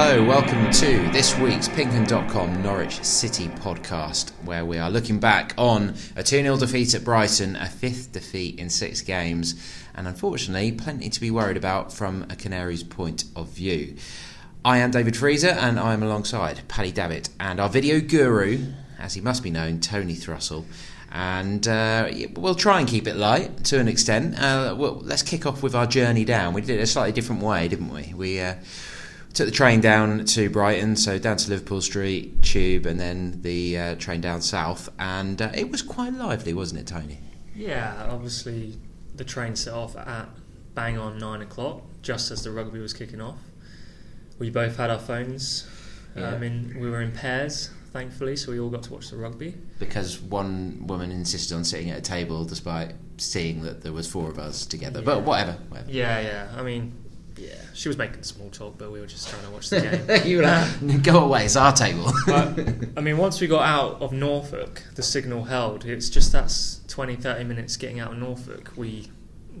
Hello, welcome to this week's Pinkun.com Norwich City podcast, where we are looking back on a 2 0 defeat at Brighton, a fifth defeat in six games, and unfortunately, plenty to be worried about from a Canaries point of view. I am David Freezer, and I am alongside Paddy Davitt and our video guru, as he must be known, Tony Thrussell. And uh, we'll try and keep it light to an extent. Uh, well, let's kick off with our journey down. We did it a slightly different way, didn't we? We uh, took the train down to Brighton, so down to Liverpool Street, Tube, and then the uh, train down south. And uh, it was quite lively, wasn't it, Tony? Yeah, obviously the train set off at bang on nine o'clock, just as the rugby was kicking off. We both had our phones. Yeah. Um, in, we were in pairs, thankfully, so we all got to watch the rugby. Because one woman insisted on sitting at a table despite seeing that there was four of us together. Yeah. But whatever. whatever. Yeah, yeah. I mean, yeah, she was making small talk, but we were just trying to watch the game. you were like, go away, it's our table. but, I mean, once we got out of Norfolk, the signal held. It's just that's 20, 30 minutes getting out of Norfolk. We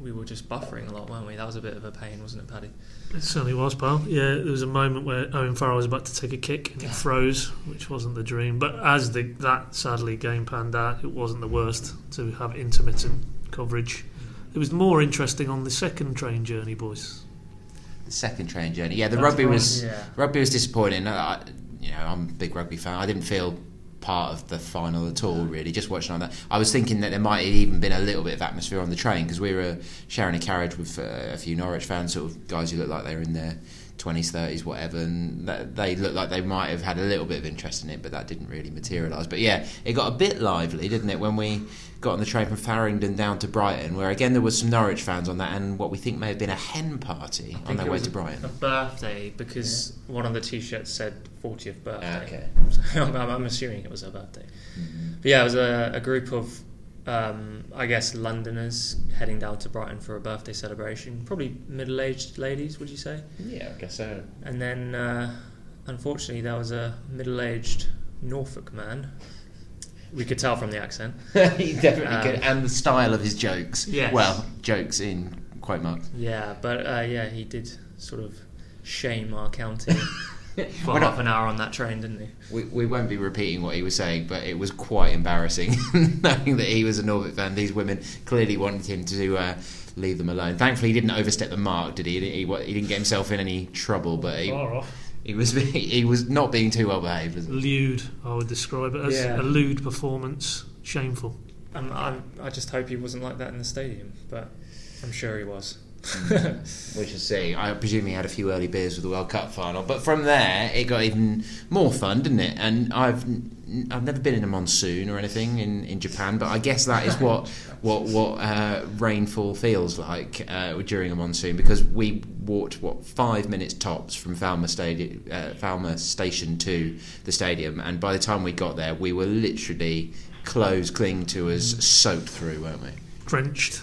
we were just buffering a lot, weren't we? That was a bit of a pain, wasn't it, Paddy? It certainly was, pal. Yeah, there was a moment where Owen Farrell was about to take a kick and it froze, which wasn't the dream. But as the, that sadly game panned out, it wasn't the worst to have intermittent coverage. It was more interesting on the second train journey, boys. The second train journey. Yeah, the That's rugby right, was yeah. rugby was disappointing. I, you know, I'm a big rugby fan. I didn't feel part of the final at all. Really, just watching on that. I was thinking that there might have even been a little bit of atmosphere on the train because we were sharing a carriage with uh, a few Norwich fans, sort of guys who looked like they were in their twenties, thirties, whatever, and that, they looked like they might have had a little bit of interest in it, but that didn't really materialise. But yeah, it got a bit lively, didn't it, when we got on the train from Farringdon down to Brighton, where again there was some Norwich fans on that, and what we think may have been a hen party on think their it way was to Brighton. A birthday because one of the t-shirts said 40th birthday. Ah, okay. So I'm, I'm assuming it was her birthday. Mm-hmm. But yeah, it was a, a group of, um, I guess, Londoners heading down to Brighton for a birthday celebration. Probably middle-aged ladies, would you say? Yeah, I guess so. And then, uh, unfortunately, there was a middle-aged Norfolk man. We could tell from the accent. he definitely Um, could, and the style of his jokes. Yes. Well, jokes in quote marks. Yeah, but uh, yeah, he did sort of shame our county for We're half not- an hour on that train, didn't he? We, we won't be repeating what he was saying, but it was quite embarrassing knowing that he was a Norfolk fan. These women clearly wanted him to uh, leave them alone. Thankfully, he didn't overstep the mark, did he? He, he, he didn't get himself in any trouble, but he, Far off. he was he was not being too well behaved. Was? Lewd, I would describe it as Yeah. a lewd performance. Shameful. I'm, I'm, I just hope he wasn't like that in the stadium, but I'm sure he was. We shall see. I presume he had a few early beers with the World Cup final, but from there it got even more fun, didn't it? And I've I've never been in a monsoon or anything in, in Japan, but I guess that is what what what uh, rainfall feels like uh, during a monsoon because we walked what five minutes tops from Falmer Stadium, uh, Falmer Station to the stadium, and by the time we got there, we were literally clothes clinging to us, soaked through, weren't we? Drenched.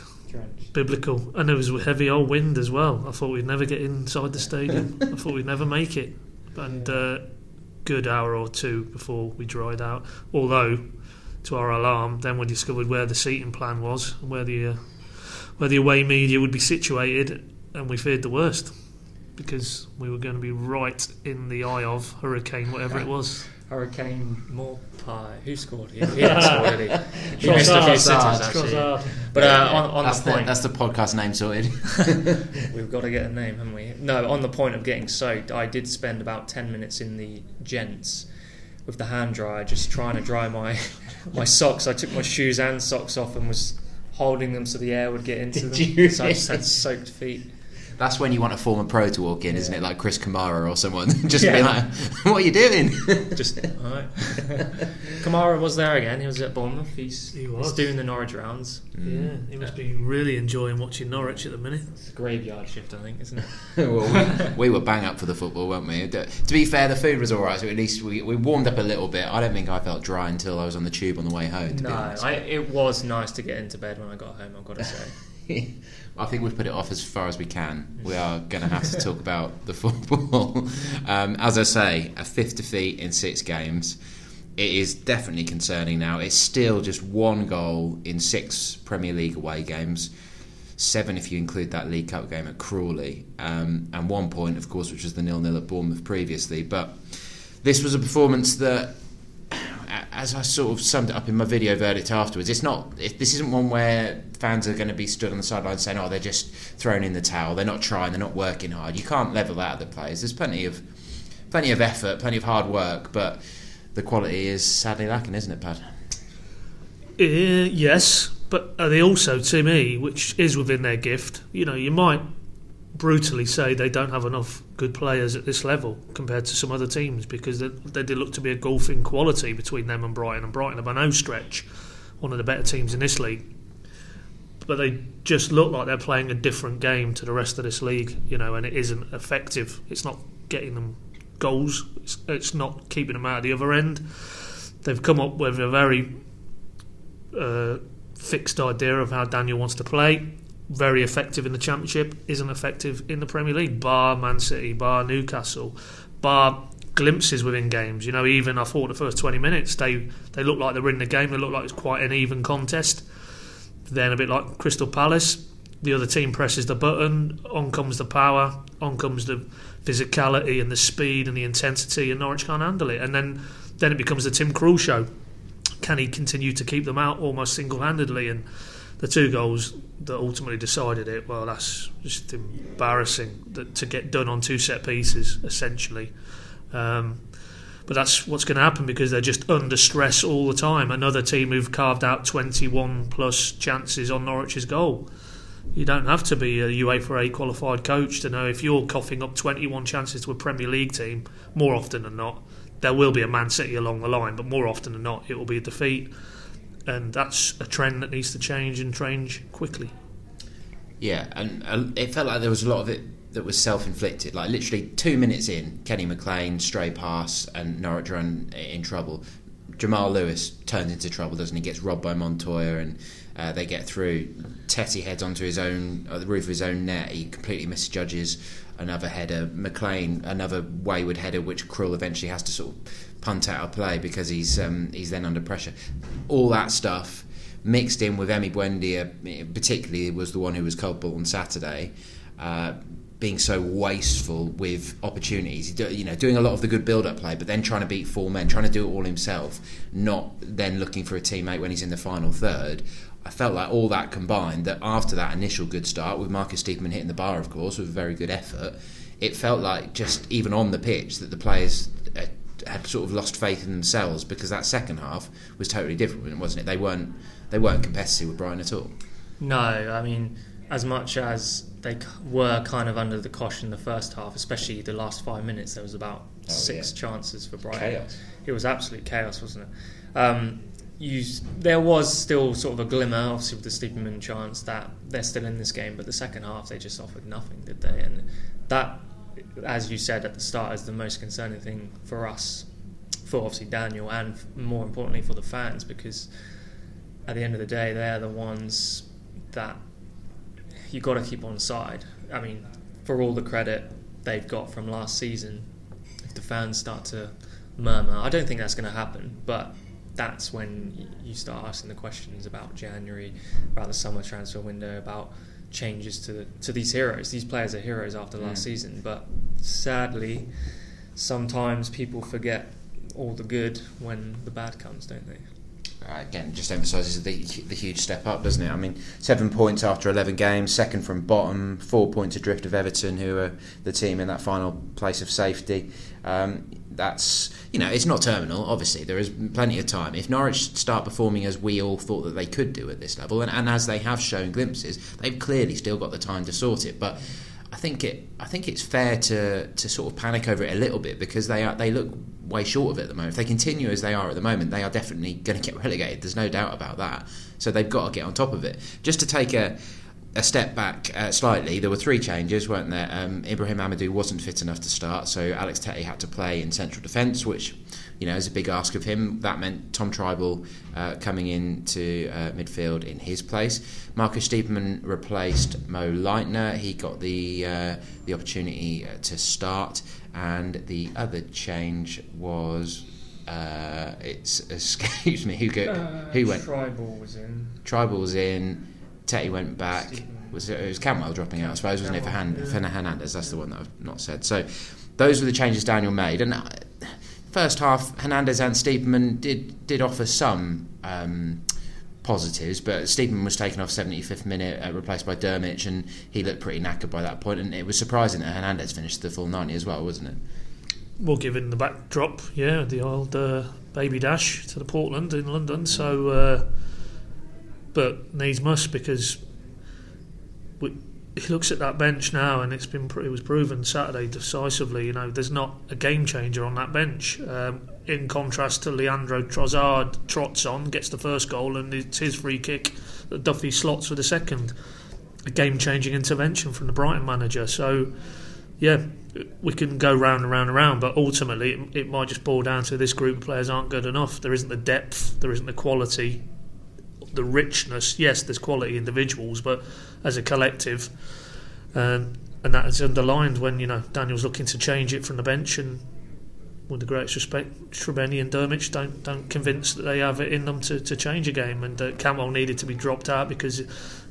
Biblical. And there was heavy old wind as well. I thought we'd never get inside the stadium. I thought we'd never make it. And uh, good hour or two before we dried out. Although, to our alarm, then we discovered where the seating plan was and where the uh, where the away media would be situated, and we feared the worst because we were going to be right in the eye of hurricane, whatever it was. Hurricane Maupay. Who scored? He, he didn't score, did he? He missed a few sitters, actually. Trossard. But uh, on, on that's the point, that's the podcast name sorted. we've got to get a name, haven't we? No, on the point of getting soaked, I did spend about 10 minutes in the gents with the hand dryer just trying to dry my, my socks. I took my shoes and socks off and was holding them so the air would get into Did them. you So I just had soaked feet. That's when you want a former pro to walk in, isn't it? Like Chris Kamara or someone, just to be like, "What are you doing?" Just all right. Kamara was there again. He was at Bournemouth. He's, He was. he's doing the Norwich rounds. Yeah, he mm. must be really enjoying watching Norwich at the minute. It's a graveyard shift, I think, isn't it? well, we, we were bang up for the football, weren't we? To be fair, the food was all right, so at least we, we warmed up a little bit. I don't think I felt dry until I was on the tube on the way home. To no, be honest. I, it was nice to get into bed when I got home. I've got to say. I think we've put it off as far as we can. We are going to have to talk about the football. Um, as I say, a fifth defeat in six games. It is definitely concerning now. It's still just one goal in six Premier League away games. seven if you include that League Cup game at Crawley, um, and one point, of course, which was the nil-nil at Bournemouth previously. But this was a performance that, as I sort of summed it up in my video verdict afterwards, it's not. It, this isn't one where fans are going to be stood on the sideline saying, "Oh, they're just throwing in the towel. They're not trying. They're not working hard." You can't level that at the players. There's plenty of plenty of effort, plenty of hard work, but the quality is sadly lacking, isn't it, Pad? Uh, yes, but are they also, to me, which is within their gift, you know, you might brutally say they don't have enough good players at this level compared to some other teams because they, they did look to be a golfing quality between them and Brighton. And Brighton are by no stretch one of the better teams in this league. But they just look like they're playing a different game to the rest of this league, you know, and it isn't effective. It's not getting them goals. It's, it's not keeping them out of the other end. They've come up with a very uh, fixed idea of how Daniel wants to play. Very effective in the Championship, isn't effective in the Premier League, bar Man City, bar Newcastle, bar glimpses within games. You know, even I thought the first 20 minutes, they, they looked like they were in the game, they looked like it's quite an even contest. Then, a bit like Crystal Palace, the other team presses the button, on comes the power, on comes the physicality and the speed and the intensity, and Norwich can't handle it. And then, then it becomes the Tim Krul show. Can he continue to keep them out almost single handedly? And the two goals that ultimately decided it, well, that's just embarrassing that, to get done on two set pieces, essentially. Um, but that's what's going to happen because they're just under stress all the time. Another team who've carved out 21 plus chances on Norwich's goal. You don't have to be a UEFA A qualified coach to know if you're coughing up 21 chances to a Premier League team, more often than not, there will be a Man City along the line, but more often than not, it will be a defeat. And that's a trend that needs to change and change quickly. Yeah, and it felt like there was a lot of it that was self-inflicted. Like literally two minutes in, Kenny McLean stray pass and Norwich are in, in trouble. Jamal Lewis turns into trouble, doesn't he? Gets robbed by Montoya and uh, they get through. Tettey heads onto his own, uh, the roof of his own net. He completely misjudges another header. McLean another wayward header, which Krul eventually has to sort of punt out of play because he's um, he's then under pressure. All that stuff mixed in with Emi Buendia, particularly was the one who was culpable on Saturday. Uh, being so wasteful with opportunities, you know, doing a lot of the good build-up play, but then trying to beat four men, trying to do it all himself, not then looking for a teammate when he's in the final third. I felt like all that combined, that after that initial good start with Marcus Stiepermann hitting the bar, of course, with a very good effort, it felt like just even on the pitch that the players uh, had sort of lost faith in themselves because that second half was totally different, wasn't it? They weren't they weren't competitive with Brighton at all. No, I mean, as much as they were kind of under the cosh in the first half, especially the last five minutes. There was about oh, six yeah. chances for Brighton. Chaos. It was absolute chaos, wasn't it? Um, you, there was still sort of a glimmer, obviously, with the Stiepermann chance that they're still in this game, but the second half they just offered nothing, did they? And that, as you said at the start, is the most concerning thing for us, for obviously Daniel, and more importantly for the fans, because at the end of the day, they're the ones that you've got to keep on side. I mean, for all the credit they've got from last season, if the fans start to murmur, I don't think that's going to happen, but that's when you start asking the questions about January, about the summer transfer window, about changes to to these heroes. These players are heroes after last mm. season, but sadly, sometimes people forget all the good when the bad comes, don't they? Again just emphasises the, the huge step up, doesn't it? I mean, seven points after 11 games, second from bottom, four points adrift of Everton, who are the team in that final place of safety. Um, that's you know it's not terminal. Obviously, there is plenty of time. If Norwich start performing as we all thought that they could do at this level, and, and as they have shown glimpses, they've clearly still got the time to sort it. But I think it I think it's fair to to sort of panic over it a little bit because they are they look way short of it at the moment. If they continue as they are at the moment, they are definitely going to get relegated. There's no doubt about that. So they've got to get on top of it. Just to take a a step back uh, slightly, there were three changes, weren't there? Um, Ibrahim Amadou wasn't fit enough to start, so Alex Tettey had to play in central defence, which you know is a big ask of him. That meant Tom Trybull uh, coming into uh, midfield in his place. Marcus Stiepermann replaced Mo Leitner. He got the uh, the opportunity uh, to start, and the other change was uh, it's excuse me who go, uh, who went Trybull was in Trybull was in Tettey went back. Was it, it was Cantwell dropping out, I suppose, wasn't it, for, Han, yeah. for Hernandez? That's the one that I've not said. So those were the changes Daniel made. And first half, Hernandez and Stiepermann did, did offer some um, positives, but Stiepermann was taken off 75th minute, uh, replaced by Drmic, and he looked pretty knackered by that point. And it was surprising that Hernandez finished the full 90 as well, wasn't it? Well, given the backdrop, yeah, the old uh, baby dash to the Portland in London. So, uh, but needs must because we, he looks at that bench now, and it's been it was proven Saturday decisively. You know, there's not a game changer on that bench. Um, in contrast to Leandro Trossard, trots on, gets the first goal, and it's his free kick that Duffy slots for the second. A game changing intervention from the Brighton manager. So, yeah, we can go round and round and round, but ultimately it, it might just boil down to this group of players aren't good enough. There isn't the depth, there isn't the quality, the richness. Yes, there's quality individuals, but as a collective, um, and that is underlined when you know Daniel's looking to change it from the bench and. With the greatest respect, Srbeny and Drmic don't don't convince that they have it in them to, to change a game, and uh, needed to be dropped out because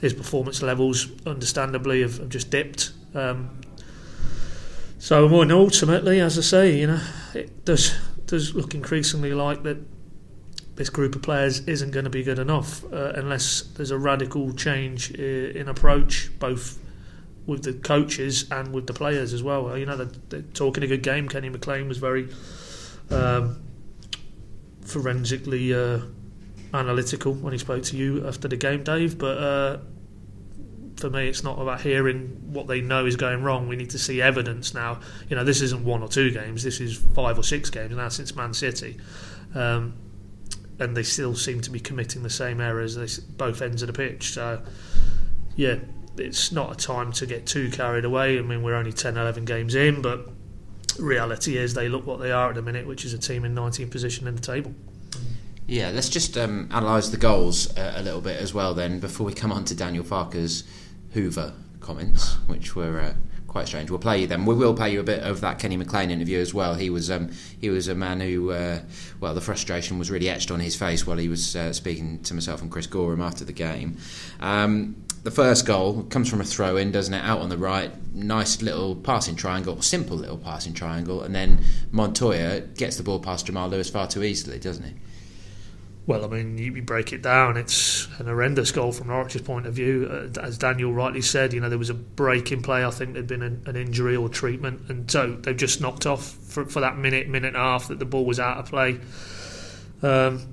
his performance levels, understandably, have, have just dipped. Um, so, and ultimately, as I say, you know, it does does look increasingly like that this group of players isn't going to be good enough uh, unless there's a radical change uh, in approach, both with the coaches and with the players as well. You know, they're, they're talking a good game. Kenny McLean was very um, forensically uh, analytical when he spoke to you after the game, Dave. But uh, for me, it's not about hearing what they know is going wrong. We need to see evidence now. You know, this isn't one or two games. This is five or six games now since Man City. Um, and they still seem to be committing the same errors at both ends of the pitch. So, yeah, it's not a time to get too carried away. I mean, we're only 10, 11 games in, but reality is they look what they are at the minute, which is a team in 19th position in the table. Yeah, let's just um, analyse the goals uh, a little bit as well then before we come on to Daniel Farke's Hoover comments, which were uh, quite strange. We'll play you them. We will play you a bit of that Kenny McLean interview as well. He was um, he was a man who, uh, well, the frustration was really etched on his face while he was uh, speaking to myself and Chris Goreham after the game. Um, the first goal comes from a throw in, doesn't it? Out on the right, nice little passing triangle, simple little passing triangle, and then Montoya gets the ball past Jamal Lewis far too easily, doesn't he? Well, I mean, you, break it down, it's an horrendous goal from Norwich's point of view. Uh, as Daniel rightly said, you know, there was a break in play. I think there'd been an, an injury or treatment, and so they've just knocked off for, for that minute, minute and a half that the ball was out of play. Um,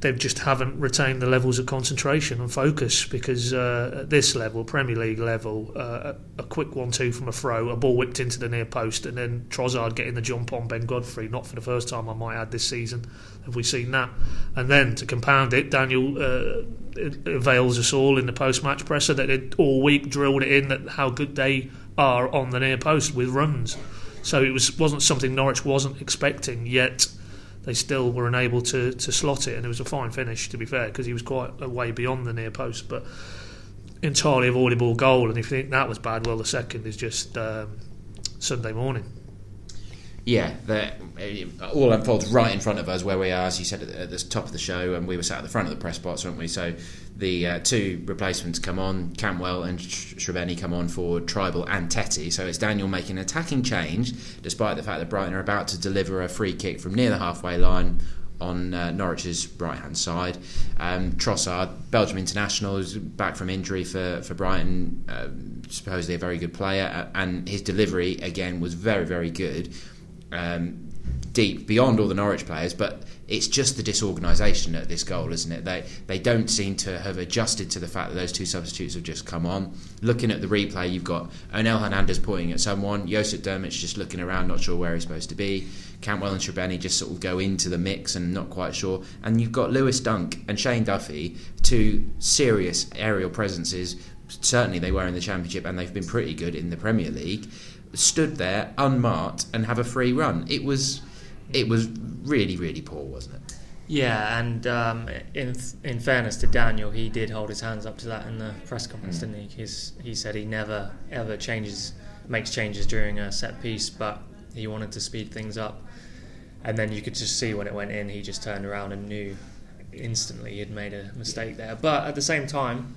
they just haven't retained the levels of concentration and focus because uh, at this level, Premier League level, uh, a quick one-two from a throw, a ball whipped into the near post, and then Trossard getting the jump on Ben Godfrey. Not for the first time, I might add, this season. Have we seen that? And then to compound it, Daniel uh, avails us all in the post-match presser that it all week drilled it in that how good they are on the near post with runs. So it was wasn't something Norwich wasn't expecting yet they still were unable to, to slot it, and it was a fine finish, to be fair, because he was quite a way beyond the near post. But entirely avoidable goal, and if you think that was bad, well, the second is just um, Sunday morning. Yeah, all unfolds right in front of us where we are, as you said at the top of the show, and we were sat at the front of the press box, weren't we? So the uh, two replacements come on, Cantwell and Srbeny come on for Trybull and Tettey. So it's Daniel making an attacking change, despite the fact that Brighton are about to deliver a free kick from near the halfway line on uh, Norwich's right hand side. Um, Trossard, Belgium international, is back from injury for, for Brighton, uh, supposedly a very good player, and his delivery again was very, very good um, deep beyond all the Norwich players, but it's just the disorganisation at this goal, isn't it? They they don't seem to have adjusted to the fact that those two substitutes have just come on. Looking at the replay, you've got Onel Hernandez pointing at someone, Josip Drmic just looking around, not sure where he's supposed to be. Cantwell and Srbeny just sort of go into the mix and not quite sure. And you've got Lewis Dunk and Shane Duffy, two serious aerial presences. Certainly, they were in the Championship, and they've been pretty good in the Premier League stood there unmarked and have a free run. It was it was really really poor, wasn't it? Yeah, and um, in in fairness to Daniel, he did hold his hands up to that in the press conference, mm. didn't he? He's, he said he never ever changes makes changes during a set piece, but he wanted to speed things up. And then you could just see when it went in, he just turned around and knew instantly he'd made a mistake there. But at the same time,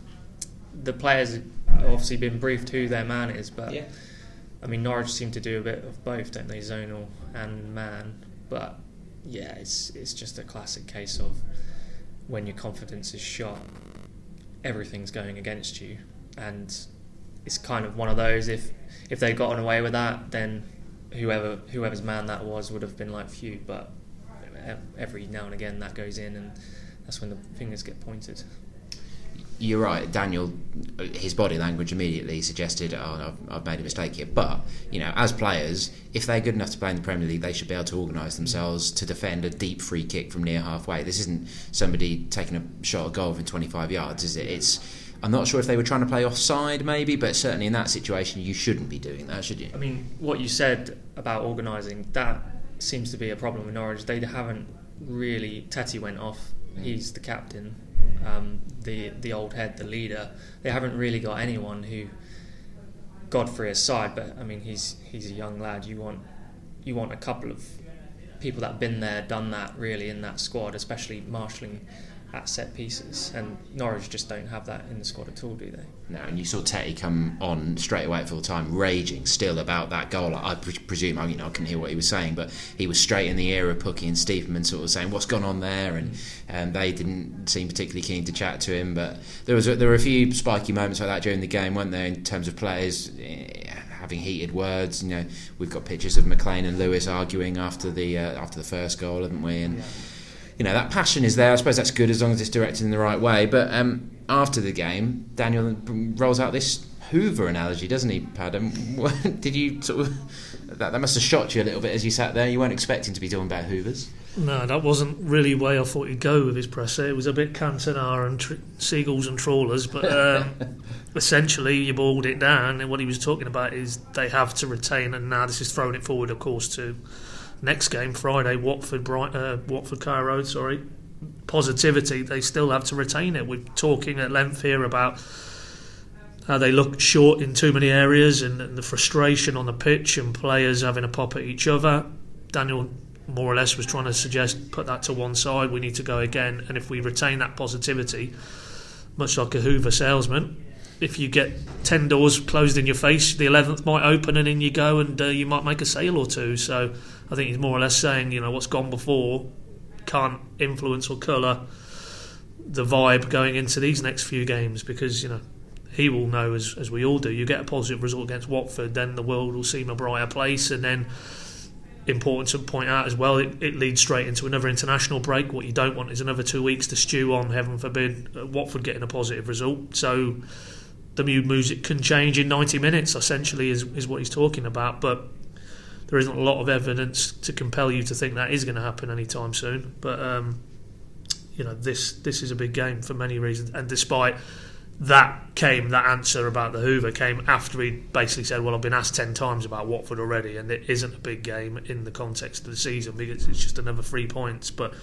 the players have obviously been briefed who their man is, but Yeah. I mean Norwich seem to do a bit of both, don't they? Zonal and man, but yeah, it's it's just a classic case of when your confidence is shot, everything's going against you, and it's kind of one of those. If if they'd gotten away with that, then whoever whoever's man that was would have been like phew. But every now and again that goes in, and that's when the fingers get pointed. You're right, Daniel. His body language immediately suggested, "Oh, I've, I've made a mistake here." But you know, as players, if they're good enough to play in the Premier League, they should be able to organise themselves to defend a deep free kick from near halfway. This isn't somebody taking a shot at goal from 25 yards, is it? It's. I'm not sure if they were trying to play offside, maybe, but certainly in that situation, you shouldn't be doing that, should you? I mean, what you said about organising that seems to be a problem with Norwich. They haven't really. Tettey went off. Mm. He's the captain um, the the old head, the leader. They haven't really got anyone who Godfrey aside, but I mean he's he's a young lad. You want you want a couple of people that have been there, done that really in that squad, especially marshalling at set pieces. And Norwich just don't have that in the squad at all, do they? No, and you saw Tettey come on straight away at full time, raging still about that goal. I pre- presume, I, you know, I couldn't hear what he was saying, but he was straight in the ear of Pukki and Stiepermann, sort of saying what's gone on there, and um, they didn't seem particularly keen to chat to him. But there was a, there were a few spiky moments like that during the game, weren't there, in terms of players. Eh, having heated words, you know, we've got pictures of McLean and Lewis arguing after the uh, after the first goal, haven't we? And yeah you know that passion is there. I suppose that's good as long as it's directed in the right way. But um, after the game, Daniel rolls out this Hoover analogy, doesn't he, Padam? Did you sort of that, that must have shocked you a little bit as you sat there? You weren't expecting to be talking about Hoovers. No, that wasn't really the way I thought he'd go with his presser. It was a bit Cantona and tr- seagulls and trawlers, but um, essentially you boiled it down. And what he was talking about is they have to retain, and now this is throwing it forward, of course, to next game Friday, Watford, Bright, uh, Watford, Carrow Road. Sorry, positivity. They still have to retain it. We're talking at length here about how they look short in too many areas and, and the frustration on the pitch and players having a pop at each other. Daniel more or less was trying to suggest put that to one side. We need to go again, and if we retain that positivity, much like a Hoover salesman, if you get 10 doors closed in your face, the 11th might open and in you go, and uh, you might make a sale or two. So I think he's more or less saying, you know, what's gone before can't influence or colour the vibe going into these next few games because, you know, he will know, as, as we all do, you get a positive result against Watford, then the world will seem a brighter place, and then important to point out as well, it, it, leads straight into another international break. What you don't want is another two weeks to stew on, heaven forbid, uh, Watford getting a positive result. So the mood music can change in 90 minutes, essentially, is, is what he's talking about. But there isn't a lot of evidence to compel you to think that is going to happen anytime soon. But, um, you know, this this is a big game for many reasons. And despite that came, that answer about the Hoover came after he basically said, Well, I've been asked 10 times about Watford already, and it isn't a big game in the context of the season because it's just another three points. But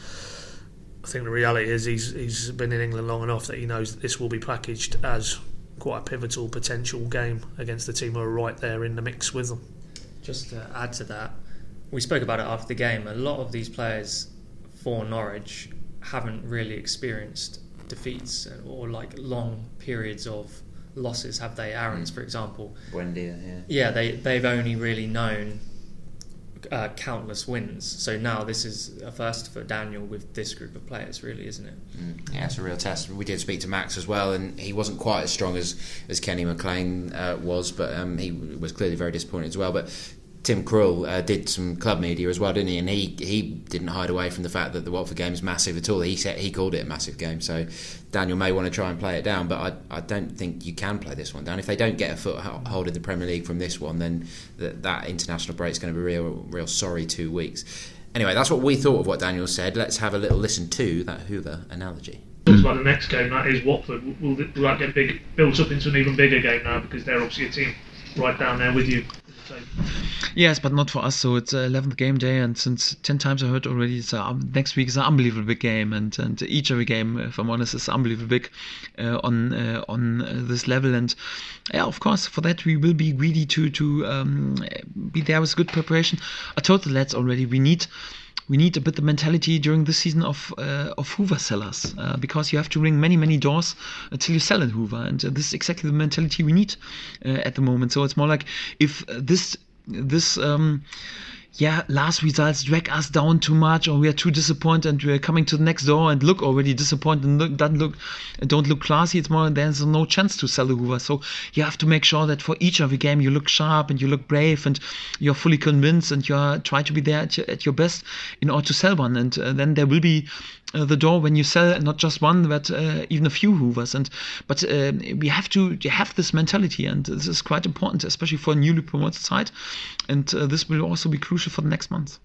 I think the reality is he's, he's been in England long enough that he knows that this will be packaged as quite a pivotal potential game against the team who are right there in the mix with them. Just to add to that, we spoke about it after the game. A lot of these players for Norwich haven't really experienced defeats or like long periods of losses, have they? Aarons, for example. Buendia, yeah. Yeah, they they've only really known uh, countless wins. So now this is a first for Daniel with this group of players, really, isn't it? Mm, yeah, it's a real test. We did speak to Max as well, and he wasn't quite as strong as, as Kenny McLean uh, was, but um, he was clearly very disappointed as well. But Tim Krul uh, did some club media as well, didn't he? And he he didn't hide away from the fact that the Watford game is massive at all. He said he called it a massive game. So Daniel may want to try and play it down, but I, I don't think you can play this one down. If they don't get a foothold in the Premier League from this one, then that, that international break is going to be real real sorry two weeks. Anyway, that's what we thought of what Daniel said. Let's have a little listen to that Hoover analogy. Talks about the next game, that is Watford. Will, will that get big, built up into an even bigger game now because they're obviously a team right down there with you? Yes, but not for us. So it's 11th game day, and since 10 times I heard already, it's um, next week is an unbelievable big game, and, and each every game, if I'm honest, is unbelievable big uh, on uh, on uh, this level. And yeah, of course, for that we will be greedy to to um, be there with good preparation. I told the lads already we need we need a bit the mentality during the season of uh, of Hoover sellers uh, because you have to ring many many doors until you sell in Hoover, and uh, this is exactly the mentality we need uh, at the moment. So it's more like if this this. Um, yeah, last results drag us down too much, or we are too disappointed, and we're coming to the next door and look already disappointed and look, don't look, don't look classy. It's more there's no chance to sell a Hoover. So you have to make sure that for each of the game you look sharp and you look brave and you're fully convinced and you're try to be there at your, at your best in order to sell one. And uh, then there will be uh, the door when you sell not just one but uh, even a few hoovers and but uh, we have to have this mentality and this is quite important especially for a newly promoted side and uh, this will also be crucial for the next month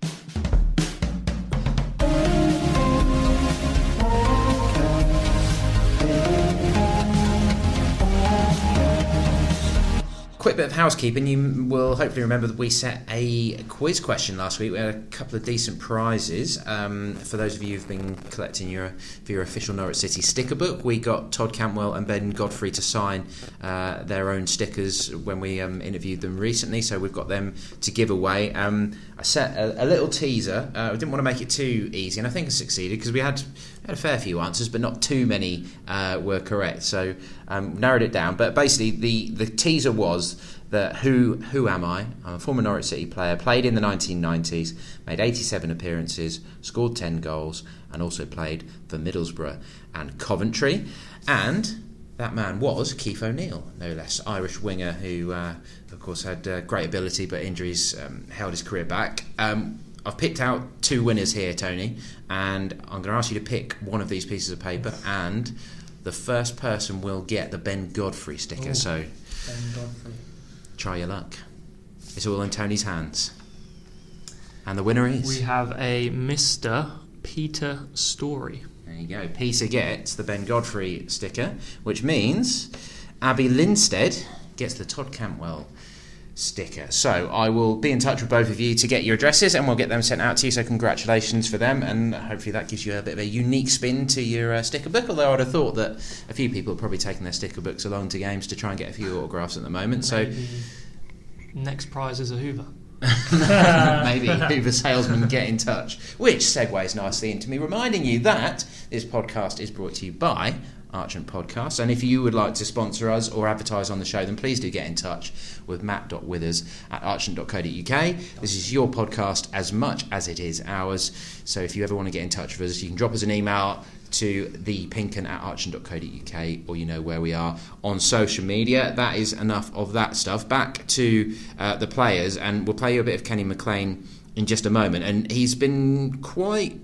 quick bit of housekeeping. You will hopefully remember that we set a quiz question last week. We had a couple of decent prizes. Um, for those of you who've been collecting your for your official Norwich City sticker book, we got Todd Cantwell and Ben Godfrey to sign uh, their own stickers when we um, interviewed them recently. So we've got them to give away. Um, I set a, a little teaser. Uh, I didn't want to make it too easy, and I think I succeeded because we had had a fair few answers, but not too many uh, were correct. So um, narrowed it down. But basically, the, the teaser was that who who am I? I'm a former Norwich City player, played in the 1990s, made 87 appearances, scored 10 goals, and also played for Middlesbrough and Coventry. And that man was Keith O'Neill, no less, Irish winger who, uh, of course, had uh, great ability, but injuries um, held his career back. Um, I've picked out two winners here, Tony, and I'm going to ask you to pick one of these pieces of paper, and the first person will get the Ben Godfrey sticker. Ooh, so Ben Godfrey. try your luck. It's all in Tony's hands. And the winner is. We have a Mr. Peter Story. There you go. Peter gets the Ben Godfrey sticker, which means Abby Linstead gets the Todd Cantwell sticker. So I will be in touch with both of you to get your addresses and we'll get them sent out to you. So congratulations for them, and hopefully that gives you a bit of a unique spin to your uh, sticker book. Although I'd have thought that a few people are probably taking their sticker books along to games to try and get a few autographs at the moment. So next prize is a Hoover. maybe Hoover salesman get in touch. Which segues nicely into me reminding you that this podcast is brought to you by Archant Podcast. And if you would like to sponsor us or advertise on the show, then please do get in touch with matt.withers at archant.co.uk. This is your podcast as much as it is ours. So if you ever want to get in touch with us, you can drop us an email to the at archant.co.uk or you know where we are on social media. That is enough of that stuff. Back to uh, the players, and we'll play you a bit of Kenny McLean in just a moment. And he's been quite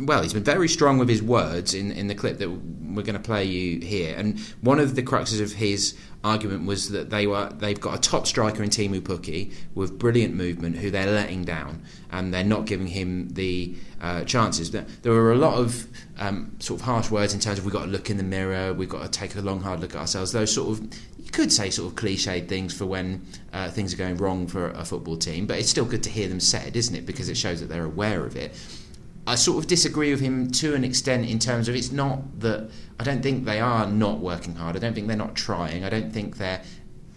well, he's been very strong with his words in, in the clip that we're going to play you here. And one of the cruxes of his argument was that they were they've got a top striker in Teemu Pukki with brilliant movement who they're letting down and they're not giving him the uh, chances. There were a lot of um, sort of harsh words in terms of we've got to look in the mirror, we've got to take a long hard look at ourselves. Those sort of you could say sort of cliched things for when uh, things are going wrong for a football team, but it's still good to hear them said, isn't it? Because it shows that they're aware of it. I sort of disagree with him to an extent in terms of it's not that I don't think they are not working hard. I don't think they're not trying. I don't think their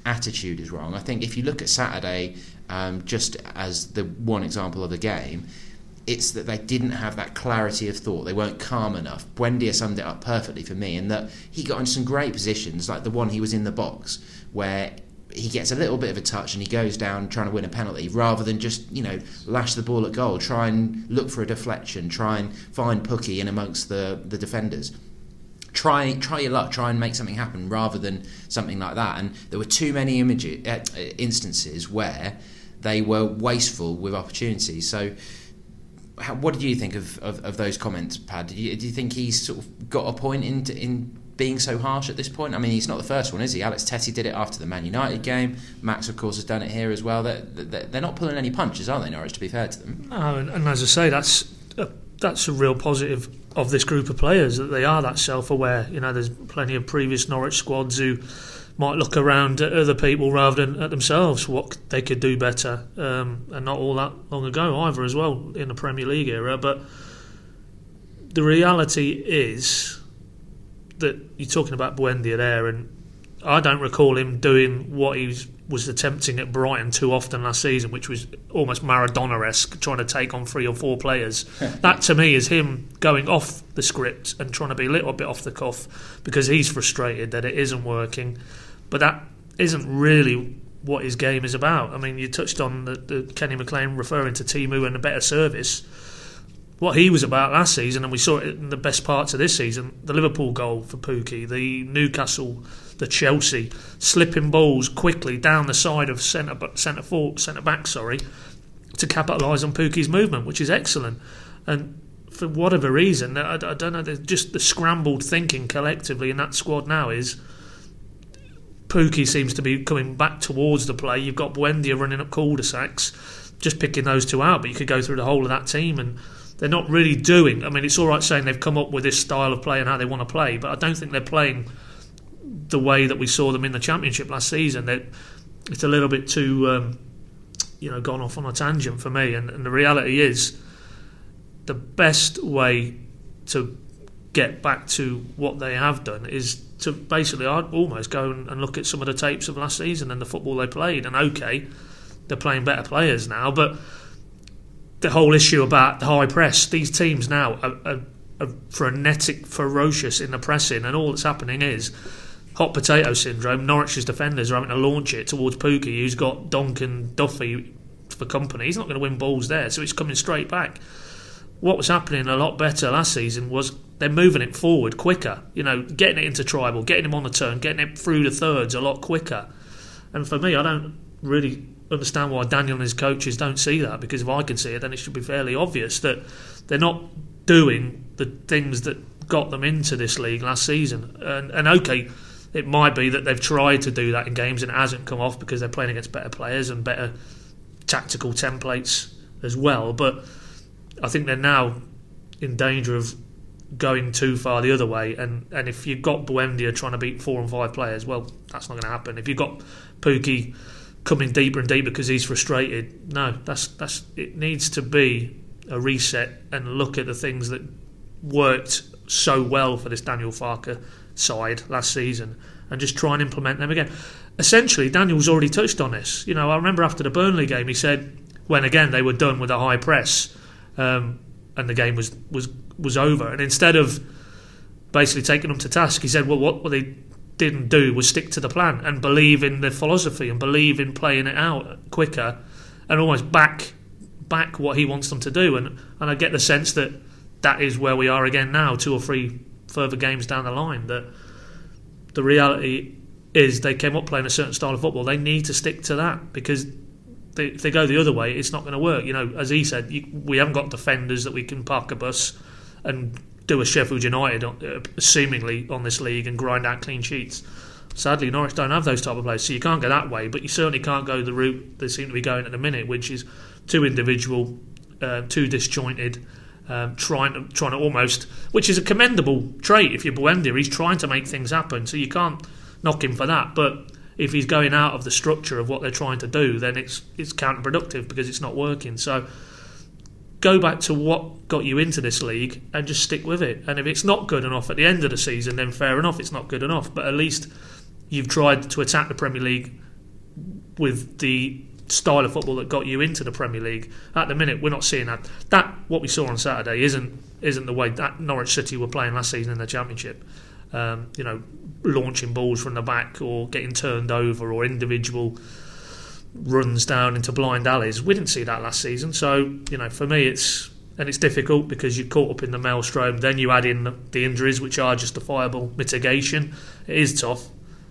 attitude is wrong. I think if you look at Saturday, um, just as the one example of the game, it's that they didn't have that clarity of thought. They weren't calm enough. Buendia summed it up perfectly for me in that he got into some great positions, like the one he was in the box, where he gets a little bit of a touch and he goes down trying to win a penalty rather than just you know lash the ball at goal. Try and look for a deflection. Try and find Pukki in amongst the, the defenders. Try try your luck. Try and make something happen rather than something like that. And there were too many images, uh, instances where they were wasteful with opportunities. So how, what did you think of, of, of those comments Pad? Do you, do you think he's sort of got a point in, in being so harsh at this point? I mean, he's not the first one, is he? Alex Tettey did it after the Man United game. Max, of course, has done it here as well. They're, they're not pulling any punches, are they, Norwich, to be fair to them? And, and as I say, that's a, that's a real positive of this group of players, that they are that self-aware. You know, there's plenty of previous Norwich squads who might look around at other people rather than at themselves what they could do better um, and not all that long ago either as well in the Premier League era but the reality is that you're talking about Buendia there, and I don't recall him doing what he was, was attempting at Brighton too often last season, which was almost Maradona esque, trying to take on three or four players. that to me is him going off the script and trying to be a little bit off the cuff because he's frustrated that it isn't working. But that isn't really what his game is about. I mean, you touched on the, the Kenny McLean referring to Teemu and a better service what he was about last season, and we saw it in the best parts of this season the Liverpool goal for Pukki, the Newcastle, the Chelsea, slipping balls quickly down the side of centre, centre, forward, centre back, sorry, to capitalise on Pukki's movement, which is excellent. And for whatever reason, I, I don't know, just the scrambled thinking collectively in that squad now is. Pukki seems to be coming back towards the play. You've got Buendia running up cul-de-sacs, just picking those two out, but you could go through the whole of that team and they're not really doing. I mean, it's all right saying they've come up with this style of play and how they want to play, but I don't think they're playing the way that we saw them in the championship last season. That it's a little bit too, um, you know, gone off on a tangent for me. And, and the reality is, the best way to get back to what they have done is to basically I'd almost go and look at some of the tapes of last season and the football they played. And okay, they're playing better players now, but the whole issue about the high press. These teams now are, are, are frenetic, ferocious in the pressing, and all that's happening is hot potato syndrome. Norwich's defenders are having to launch it towards Pukki, who's got Dunk and Duffy for company. He's not going to win balls there, so it's coming straight back. What was happening a lot better last season was they're moving it forward quicker. You know, getting it into Trybull, getting him on the turn, getting it through the thirds a lot quicker. And for me, I don't really understand why Daniel and his coaches don't see that because if I can see it, then it should be fairly obvious that they're not doing the things that got them into this league last season. And, and okay, it might be that they've tried to do that in games and it hasn't come off because they're playing against better players and better tactical templates as well. But I think they're now in danger of going too far the other way. And, and if you've got Buendia trying to beat four and five players, well, that's not going to happen. If you've got Pukki coming deeper and deeper because he's frustrated. No, that's that's it needs to be a reset and look at the things that worked so well for this Daniel Farke side last season and just try and implement them again. Essentially, Daniel's already touched on this. You know, I remember after the Burnley game, he said when again they were done with a high press um, and the game was was was over, and instead of basically taking them to task, he said, "Well, what were they didn't do was stick to the plan and believe in the philosophy and believe in playing it out quicker and almost back back what he wants them to do. And and I get the sense that that is where we are again now, two or three further games down the line. That the reality is they came up playing a certain style of football. They need to stick to that because they, if they go the other way, it's not going to work. You know, as he said, you, we haven't got defenders that we can park a bus and do a Sheffield United uh, seemingly on this league and grind out clean sheets. Sadly, Norwich don't have those type of players, so you can't go that way. But you certainly can't go the route they seem to be going at the minute, which is too individual, uh, too disjointed, um, trying to trying to almost, which is a commendable trait. If you're Buendia, he's trying to make things happen, so you can't knock him for that. But if he's going out of the structure of what they're trying to do, then it's it's counterproductive because it's not working. So go back to what got you into this league and just stick with it. And if it's not good enough at the end of the season, then fair enough, it's not good enough. But at least you've tried to attack the Premier League with the style of football that got you into the Premier League. At the minute, we're not seeing that. That what we saw on Saturday isn't isn't the way that Norwich City were playing last season in the Championship. Um, you know, launching balls from the back or getting turned over or individual runs down into blind alleys. We didn't see that last season, so you know, for me, it's and it's difficult because you're caught up in the maelstrom. Then you add in the injuries, which are justifiable mitigation. It is tough,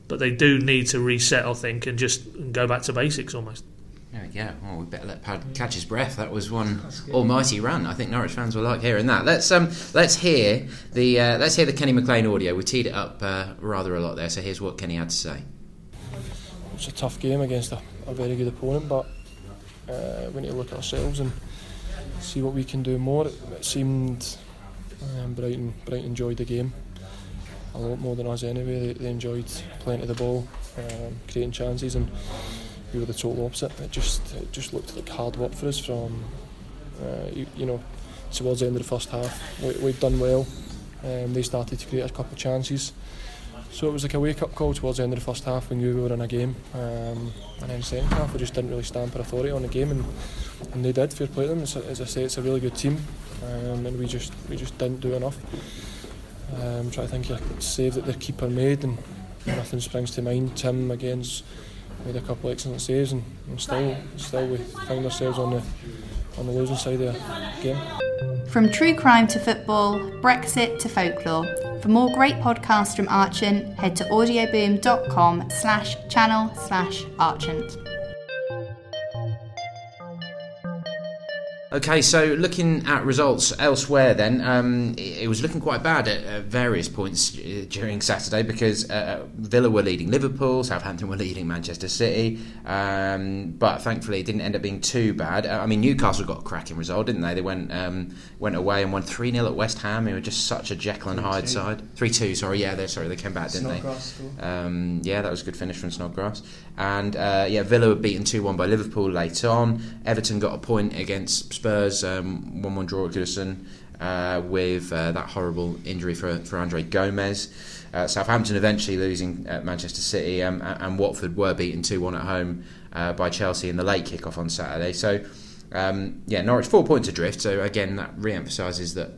but they do need to reset, I think, and just go back to basics almost. There we go. Oh, we better let Pad catch his breath. That was one almighty run. I think Norwich fans will like hearing that. Let's um, let's hear the uh, let's hear the Kenny McLean audio. We teed it up uh, rather a lot there. So here's what Kenny had to say. It's a tough game against a a very good opponent, but uh, we need to look at ourselves and see what we can do more. It, it seemed um, Brighton, Brighton enjoyed the game a lot more than us anyway. They, they enjoyed playing to the ball, um, creating chances, and we were the total opposite. It just it just looked like hard work for us from uh, you, you, know towards the end of the first half. We, we've done well. Um, they started to create a couple of chances. So it was like a wake up call towards the end of the first half. We knew we were in a game, um, and then second half we just didn't really stamp our authority on the game, and, and they did. Fair play them. It's, as I say, it's a really good team, um, and we just we just didn't do enough. Um, try to think of save that their keeper made, and nothing springs to mind. Tim against made a couple of excellent saves, and, and still still we found ourselves on the on the losing side of the game. From true crime to football, Brexit to folklore. For more great podcasts from Archant, head to audioboom.com slash channel slash Archant. Okay, so looking at results elsewhere, then um, it, was looking quite bad at, at various points uh, during Saturday because uh, Villa were leading Liverpool, Southampton were leading Manchester City, um, but thankfully it didn't end up being too bad. Uh, I mean, Newcastle got a cracking result, didn't they? They went um, went away and won three 0 at West Ham. They were just such a Jekyll and Hyde side. Three two, sorry, yeah, they sorry they came back, didn't Snodgrass they? Um, yeah, that was a good finish from Snodgrass. And uh, yeah, Villa were beaten two one by Liverpool late on. Everton got a point against. Spurs um, one one draw at Goodison uh, with uh, that horrible injury for for Andre Gomes. Uh, Southampton eventually losing at Manchester City, um, and Watford were beaten two one at home uh, by Chelsea in the late kick-off on Saturday. So um, yeah, Norwich four points adrift. So again, that re-emphasises that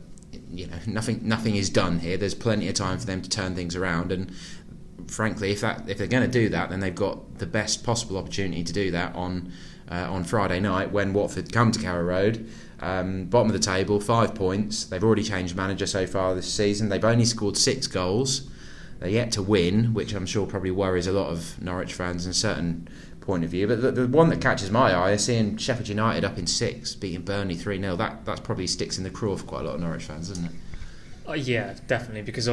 you know nothing nothing is done here. There's plenty of time for them to turn things around, and frankly, if that if they're going to do that, then they've got the best possible opportunity to do that on uh, on Friday night when Watford come to Carrow Road. Um, bottom of the table, five points. They've already changed manager so far this season. They've only scored six goals. They're yet to win, which I'm sure probably worries a lot of Norwich fans in a certain point of view. But the, the one that catches my eye is seeing Sheffield United up in six, beating Burnley 3 0. That that's probably sticks in the craw for quite a lot of Norwich fans, doesn't it? Uh, yeah, definitely, because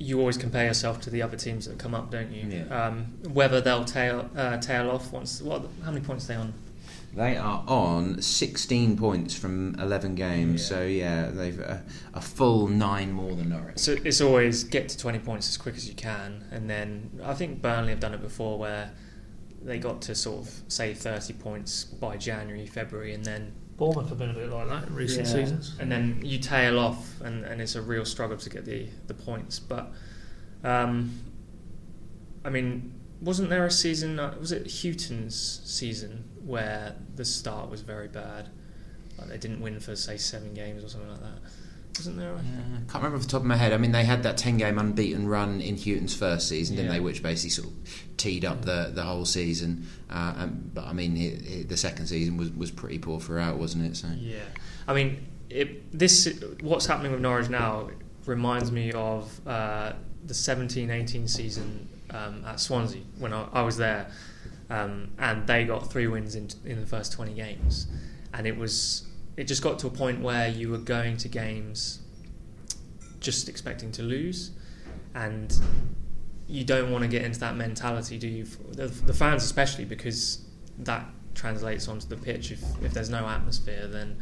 you always compare yourself to the other teams that come up, don't you? Yeah. Um, whether they'll tail uh, tail off once. What? How many points are they on? They are on 16 points from 11 games, yeah. so yeah, they've a, a, full nine more than Norwich. So it's always get to 20 points as quick as you can, and then I think Burnley have done it before where they got to sort of say 30 points by January, February, and then Bournemouth have been a bit like that in recent yeah. seasons. And then you tail off, and, and it's a real struggle to get the, the points. But, um, I mean, wasn't there a season, uh, was it Hughton's season, where the start was very bad. Like they didn't win for say seven games or something like that. Wasn't there? Yeah, I can't remember off the top of my head. I mean, they had that ten-game unbeaten run in Hughton's first season, didn't they? Which basically sort of teed up yeah. the the whole season. Uh, and, but I mean, it, it, the second season was, was pretty poor throughout, wasn't it? So yeah, I mean, it, this what's happening with Norwich now reminds me of uh, the 17-18 season um, at Swansea when I, I was there um, and they got three wins in in the first twenty games, and it was it just got to a point where you were going to games just expecting to lose, and you don't want to get into that mentality, do you? The, the fans especially because that translates onto the pitch. If if there's no atmosphere, then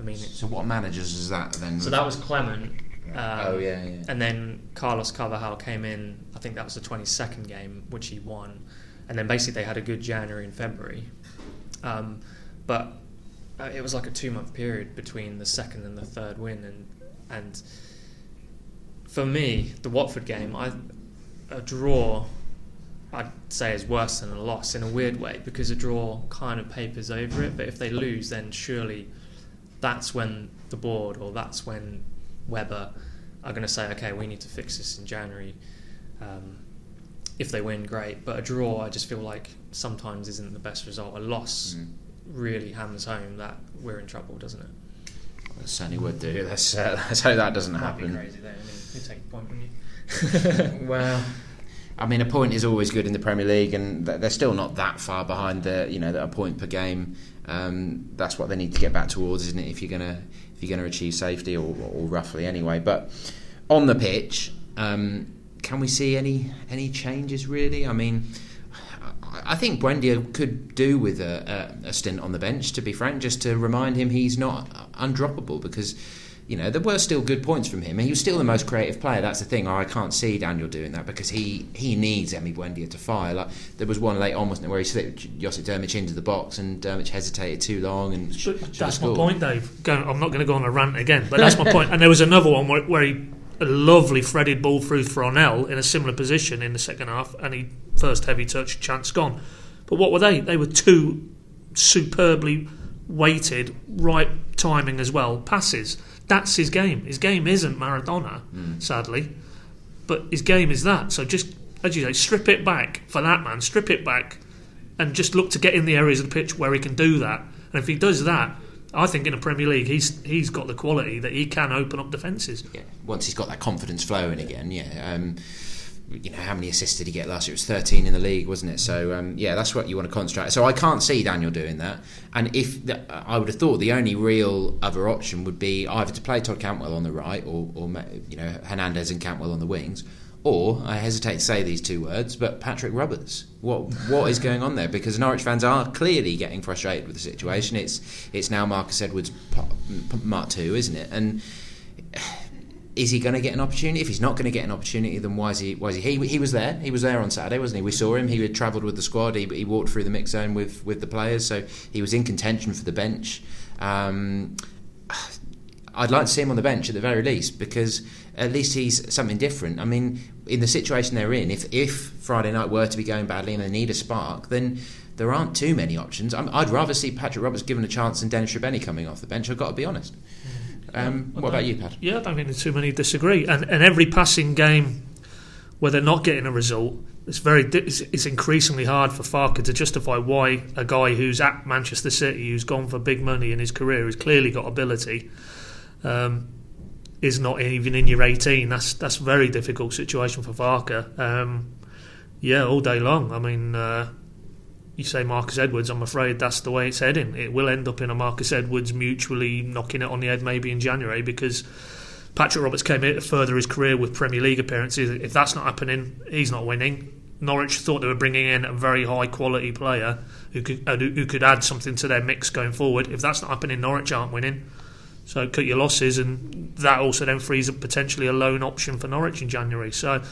I mean. So what managers is that then? So that was Clement. Um, oh yeah, yeah. And then Carlos Carvalhal came in. I think that was the 22nd game, which he won and then basically they had a good January and February. Um, but uh, it was like a two month period between the second and the third win, and and for me, the Watford game, I a draw, I'd say is worse than a loss in a weird way because a draw kind of papers over it. But if they lose, then surely that's when the board or that's when Webber are going to say, okay, we need to fix this in January. Um, if they win, great. But a draw, I just feel like sometimes isn't the best result. A loss mm. Really hammers home that we're in trouble, doesn't it? It certainly would do. Let's, uh, let's hope that doesn't happen. crazy though. I mean, you take a point, wouldn't you? well. I mean, a point is always good in the Premier League, and they're still not that far behind the, you know, a point per game. Um, that's what they need to get back towards, isn't it? If you're gonna, if you're gonna achieve safety, or, or roughly anyway. But on the pitch, um, can we see any any changes really? I mean, I think Buendia could do with a, a, a, stint on the bench. To be frank, just to remind him he's not undroppable because. You know, there were still good points from him. And He was still the most creative player. That's the thing. I can't see Daniel doing that because he, he needs Emi Buendia to fire. Like there was one late on, wasn't there, where he slipped Josip Drmic into the box and Drmic hesitated too long and. Sh- that's my point, Dave. I'm not going to go on a rant again, but that's my point. And there was another one where, where he a lovely threaded ball through Thronell in a similar position in the second half, and he first heavy touch, chance gone. But what were they? They were two superbly weighted, right timing as well passes. That's his game. His game isn't Maradona, mm. sadly, but his game is that. So just as you say, strip it back for that man. Strip it back, and just look to get in the areas of the pitch where he can do that. And if he does that, I think in the Premier League, he's he's got the quality that he can open up defences. Yeah, once he's got that confidence flowing again, yeah. Um, you know how many assists did he get last year? It was 13 in the league, wasn't it? So um, yeah, that's what you want to concentrate. So I can't see Daniel doing that. And if the, I would have thought the only real other option would be either to play Todd Cantwell on the right, or, or you know Hernandez and Cantwell on the wings, or I hesitate to say these two words, but Patrick Roberts. What what is going on there? Because Norwich fans are clearly getting frustrated with the situation. It's it's now Marcus Edwards Mark two, isn't it? And is he going to get an opportunity? If he's not going to get an opportunity, then why is he? Why is he? He, he was there. He was there on Saturday, wasn't he? We saw him. He had travelled with the squad. He, he walked through the mix zone with with the players, so he was in contention for the bench. Um, I'd like to see him on the bench at the very least because at least he's something different. I mean, in the situation they're in, if if Friday night were to be going badly and they need a spark, then there aren't too many options. i would rather see Patrick Roberts given a chance than Dennis Srbeny coming off the bench. I've got to be honest. Um, what about you, Pat? Yeah, I don't think there's too many disagree. And and every passing game where they're not getting a result, it's very it's, it's increasingly hard for Farke to justify why a guy who's at Manchester City, who's gone for big money in his career, has clearly got ability. Um, is not even in your 18. That's that's a very difficult situation for Farke. Um, yeah, all day long. I mean, uh, you say Marcus Edwards. I'm afraid that's the way it's heading. It will end up in a Marcus Edwards mutually knocking it on the head maybe in January because Patrick Roberts came here to further his career with Premier League appearances. If that's not happening, he's not winning. Norwich thought they were bringing in a very high quality player who could uh, who could add something to their mix going forward. If that's not happening, Norwich aren't winning. So cut your losses, and that also then frees up potentially a loan option for Norwich in January. So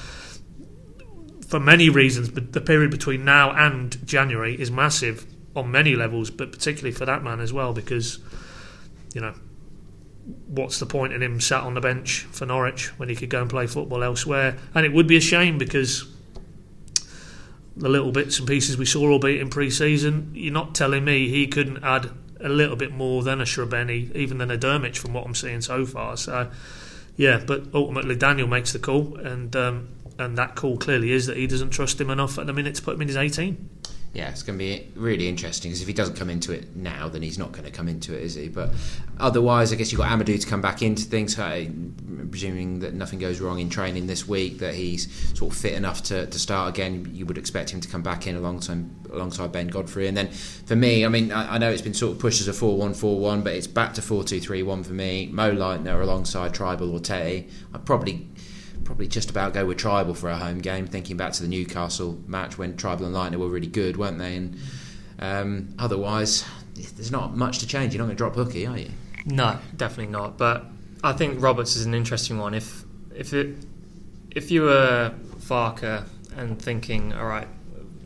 for many reasons, but the period between now and January is massive on many levels, but particularly for that man as well, because you know what's the point in him sat on the bench for Norwich when he could go and play football elsewhere? And it would be a shame because the little bits and pieces we saw, all albeit in pre-season, you're not telling me he couldn't add a little bit more than a Srbeny, even than a Drmic from what I'm seeing so far. So, yeah, but ultimately Daniel makes the call, and um, and that call clearly is that he doesn't trust him enough at the minute to put him in his 18 yeah, it's going to be really interesting because if he doesn't come into it now, then he's not going to come into it, is he? But otherwise, I guess you've got Amadou to come back into things, uh, presuming that nothing goes wrong in training this week, that he's sort of fit enough to, to start again. You would expect him to come back in alongside alongside Ben Godfrey. And then for me, I mean, I, I know it's been sort of pushed as a 4 1 4 1, but it's back to 4 2 3 1 for me. Mo Leitner alongside Trybull or Tettey. I'd probably probably just about go with Trybull for a home game. Thinking back to the Newcastle match when Trybull and Leitner were really good, weren't they? And um, otherwise, there's not much to change. You're not going to drop Pukki, are you? No, definitely not. But I think Roberts is an interesting one. If if it if you were Farke and thinking, all right,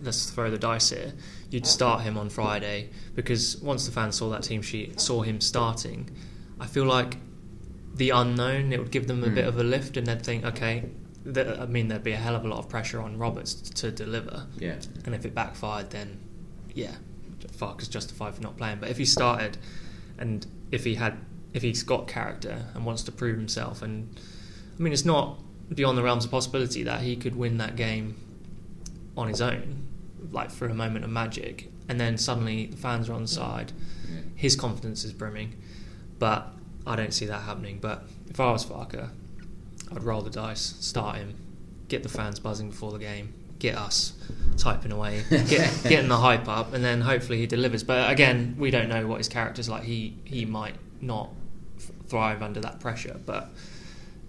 let's throw the dice here, you'd start him on Friday because once the fans saw that team sheet, saw him starting, I feel like the unknown, it would give them a mm. bit hmm. of a lift, and they'd think, okay, th- I mean, there'd be a hell of a lot of pressure on Roberts to deliver. Yeah. And if it backfired, then yeah, Farke is justified for not playing. But if he started, and if he had, if he's got character and wants to prove himself, and I mean, it's not beyond the realms of possibility that he could win that game on his own, like for a moment of magic, and then suddenly the fans are on the side. Yeah. His confidence is brimming, but I don't see that happening. But if I was Farke, I'd roll the dice, start him, get the fans buzzing before the game, get us typing away, get, getting the hype up, and then hopefully he delivers. But again, we don't know what his character's like. He he might not thrive under that pressure. But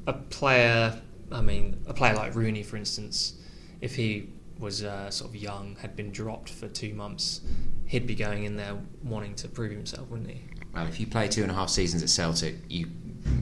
a player, I mean, a player like Rooney, for instance, if he was uh, sort of young, had been dropped for two months, he'd be going in there wanting to prove himself, wouldn't he? Well, if you play two and a half seasons at Celtic, you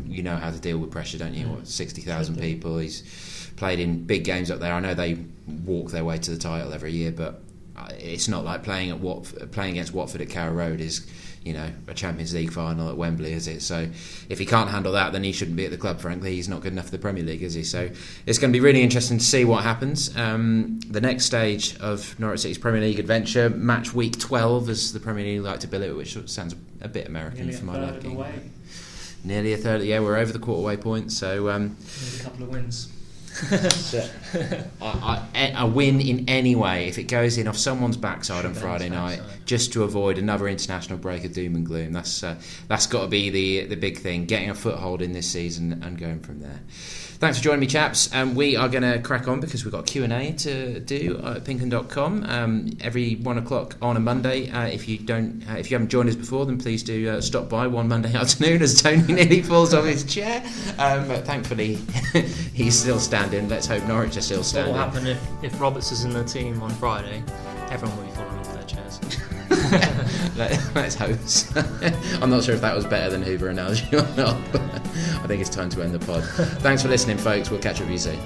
you know how to deal with pressure, don't you? What, sixty thousand people. He's played in big games up there. I know they walk their way to the title every year, but uh, it's not like playing at what playing against Watford at Carrow Road is you know a Champions League final at Wembley, is it? So if he can't handle that, then he shouldn't be at the club. Frankly, he's not good enough for the Premier League, is he? So it's going to be really interesting to see what happens. Um, the next stage of Norwich City's Premier League adventure, match week 12, as the Premier League like to bill it, which sounds a bit American Nearly for my third of the liking. Nearly a third. Yeah, we're over the quarterway point. So. Um, a couple of wins. I, I, a win in any way, if it goes in off someone's backside on Friday night, backside. just to avoid another international break of doom and gloom. That's uh, that's got to be the the big thing. Getting a foothold in this season and going from there. Thanks for joining me, chaps. Um, we are going to crack on because we've got Q and A to do at pinkun.com um, every one o'clock on a Monday. Uh, if you don't, uh, if you haven't joined us before, then please do uh, stop by one Monday afternoon as Tony nearly falls off his chair. Um, but thankfully, he's still standing. Let's hope Norwich are still standing. What standing. will happen if, if Roberts is in the team on Friday? Everyone will be falling off their chairs. Let, let's hope. So. I'm not sure if that was better than Hoover analogy or not, but I think it's time to end the pod. Thanks for listening, folks. We'll catch up with you soon.